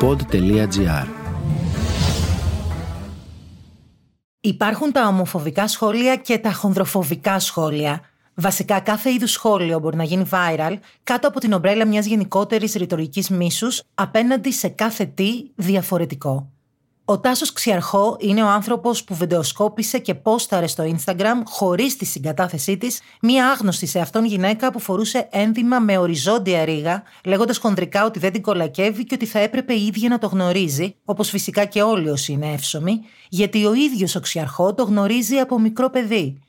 pod.gr Υπάρχουν τα ομοφοβικά σχόλια και τα χονδροφοβικά σχόλια. Βασικά, κάθε είδους σχόλιο μπορεί να γίνει viral κάτω από την ομπρέλα μιας γενικότερης ρητορικής μίσους απέναντι σε κάθε τι διαφορετικό. Ο Τάσος Ξιαρχό είναι ο άνθρωπος που βιντεοσκόπησε και πόσταρε στο Instagram, χωρίς τη συγκατάθεσή της, μία άγνωστη σε αυτόν γυναίκα που φορούσε ένδυμα με οριζόντια ρίγα, λέγοντας χονδρικά ότι δεν την κολακεύει και ότι θα έπρεπε η ίδια να το γνωρίζει, όπως φυσικά και όλοι όσοι είναι εύσωμοι, γιατί ο ίδιος ο Ξιαρχό το γνωρίζει από μικρό παιδί.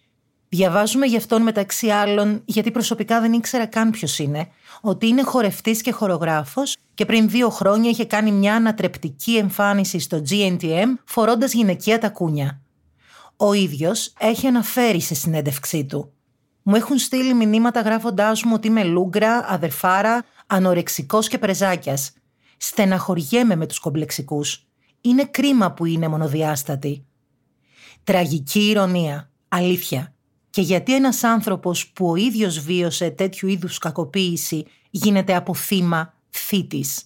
Διαβάζουμε γι' αυτόν μεταξύ άλλων, γιατί προσωπικά δεν ήξερα καν ποιος είναι, ότι είναι χορευτής και χορογράφος και πριν δύο χρόνια είχε κάνει μια ανατρεπτική εμφάνιση στο GNTM φορώντας γυναικεία τακούνια. Ο ίδιος έχει αναφέρει σε συνέντευξή του. Μου έχουν στείλει μηνύματα γράφοντάς μου ότι είμαι λούγκρα, αδερφάρα, ανορεξικός και πρεζάκιας. Στεναχωριέμαι με τους κομπλεξικούς. Είναι κρίμα που είναι μονοδιάστατη. Τραγική ηρωνία. Αλήθεια. Και γιατί ένας άνθρωπος που ο ίδιος βίωσε τέτοιου είδους κακοποίηση γίνεται από θύμα θήτης.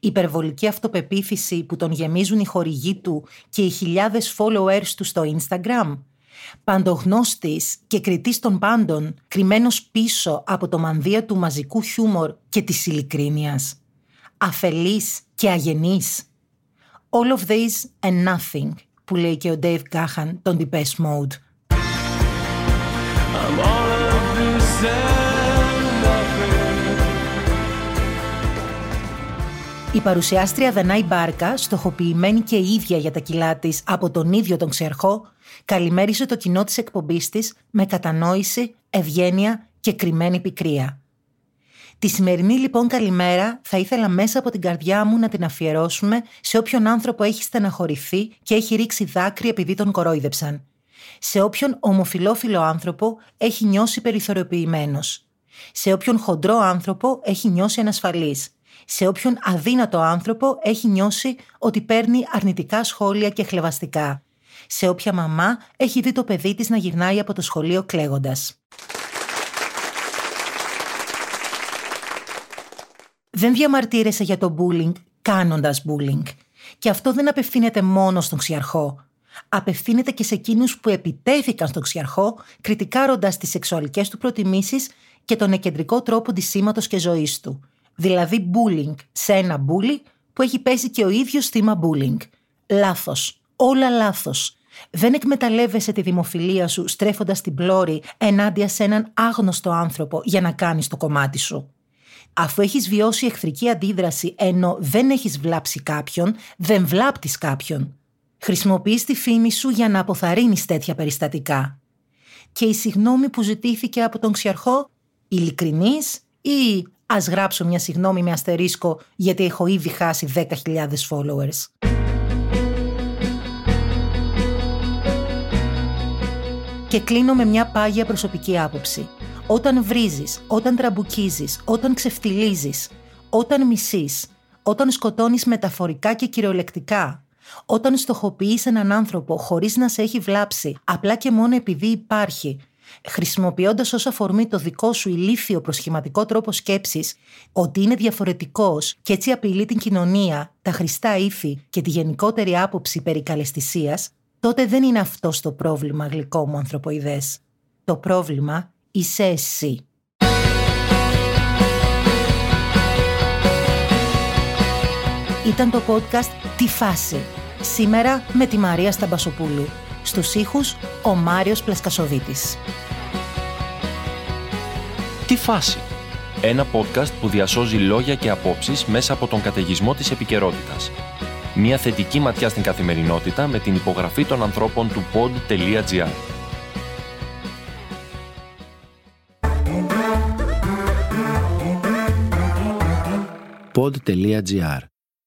Υπερβολική αυτοπεποίθηση που τον γεμίζουν οι χορηγοί του και οι χιλιάδες followers του στο Instagram. Παντογνώστης και κριτής των πάντων, κρυμμένος πίσω από το μανδύα του μαζικού χιούμορ και της ειλικρίνειας. Αφελής και αγενής. All of this and nothing, που λέει και ο Dave Gahan τον Depeche Mode. Η παρουσιάστρια Δανάη Μπάρκα, στοχοποιημένη και η ίδια για τα κιλά της από τον ίδιο τον ξερχό, καλημέρισε το κοινό της εκπομπής της με κατανόηση, ευγένεια και κρυμμένη πικρία. Τη σημερινή λοιπόν καλημέρα θα ήθελα μέσα από την καρδιά μου να την αφιερώσουμε σε όποιον άνθρωπο έχει στεναχωρηθεί και έχει ρίξει δάκρυ επειδή τον κορόιδεψαν σε όποιον ομοφιλόφιλο άνθρωπο έχει νιώσει περιθωριοποιημένος. Σε όποιον χοντρό άνθρωπο έχει νιώσει ανασφαλής. Σε όποιον αδύνατο άνθρωπο έχει νιώσει ότι παίρνει αρνητικά σχόλια και χλεβαστικά. Σε όποια μαμά έχει δει το παιδί της να γυρνάει από το σχολείο κλαίγοντας. Δεν διαμαρτύρεσαι για το bullying κάνοντας bullying. Και αυτό δεν απευθύνεται μόνο στον ξιαρχό απευθύνεται και σε εκείνους που επιτέθηκαν στον ξιαρχό, κριτικάροντας τις σεξουαλικές του προτιμήσεις και τον εκεντρικό τρόπο ντυσίματο και ζωής του. Δηλαδή, bullying σε ένα μπούλι που έχει πέσει και ο ίδιος θύμα bullying. Λάθος. Όλα λάθος. Δεν εκμεταλλεύεσαι τη δημοφιλία σου στρέφοντας την πλώρη ενάντια σε έναν άγνωστο άνθρωπο για να κάνεις το κομμάτι σου. Αφού έχεις βιώσει εχθρική αντίδραση ενώ δεν έχεις βλάψει κάποιον, δεν βλάπτεις κάποιον. Χρησιμοποιείς τη φήμη σου για να αποθαρρύνεις τέτοια περιστατικά. Και η συγνώμη που ζητήθηκε από τον ξιαρχό, ειλικρινής ή ας γράψω μια συγνώμη με αστερίσκο γιατί έχω ήδη χάσει 10.000 followers. Και κλείνω με μια πάγια προσωπική άποψη. Όταν βρίζεις, όταν τραμπουκίζεις, όταν ξεφτιλίζεις, όταν μισείς, όταν σκοτώνεις μεταφορικά και κυριολεκτικά, όταν στοχοποιείς έναν άνθρωπο χωρίς να σε έχει βλάψει, απλά και μόνο επειδή υπάρχει, χρησιμοποιώντας ως αφορμή το δικό σου ηλίθιο προσχηματικό τρόπο σκέψης, ότι είναι διαφορετικός και έτσι απειλεί την κοινωνία, τα χρηστά ήθη και τη γενικότερη άποψη περί καλεσθησίας, τότε δεν είναι αυτό το πρόβλημα γλυκό μου ανθρωποειδές. Το πρόβλημα είσαι εσύ. Ήταν το podcast «Τη φάση» Σήμερα με τη Μαρία Σταμπασοπούλου. Στους ήχους ο Μάριος Πλασκασοβίτης. Τι φάση. Ένα podcast που διασώζει λόγια και απόψεις μέσα από τον καταιγισμό της επικαιρότητας. Μια θετική ματιά στην καθημερινότητα με την υπογραφή των ανθρώπων του pod.gr. pod.gr.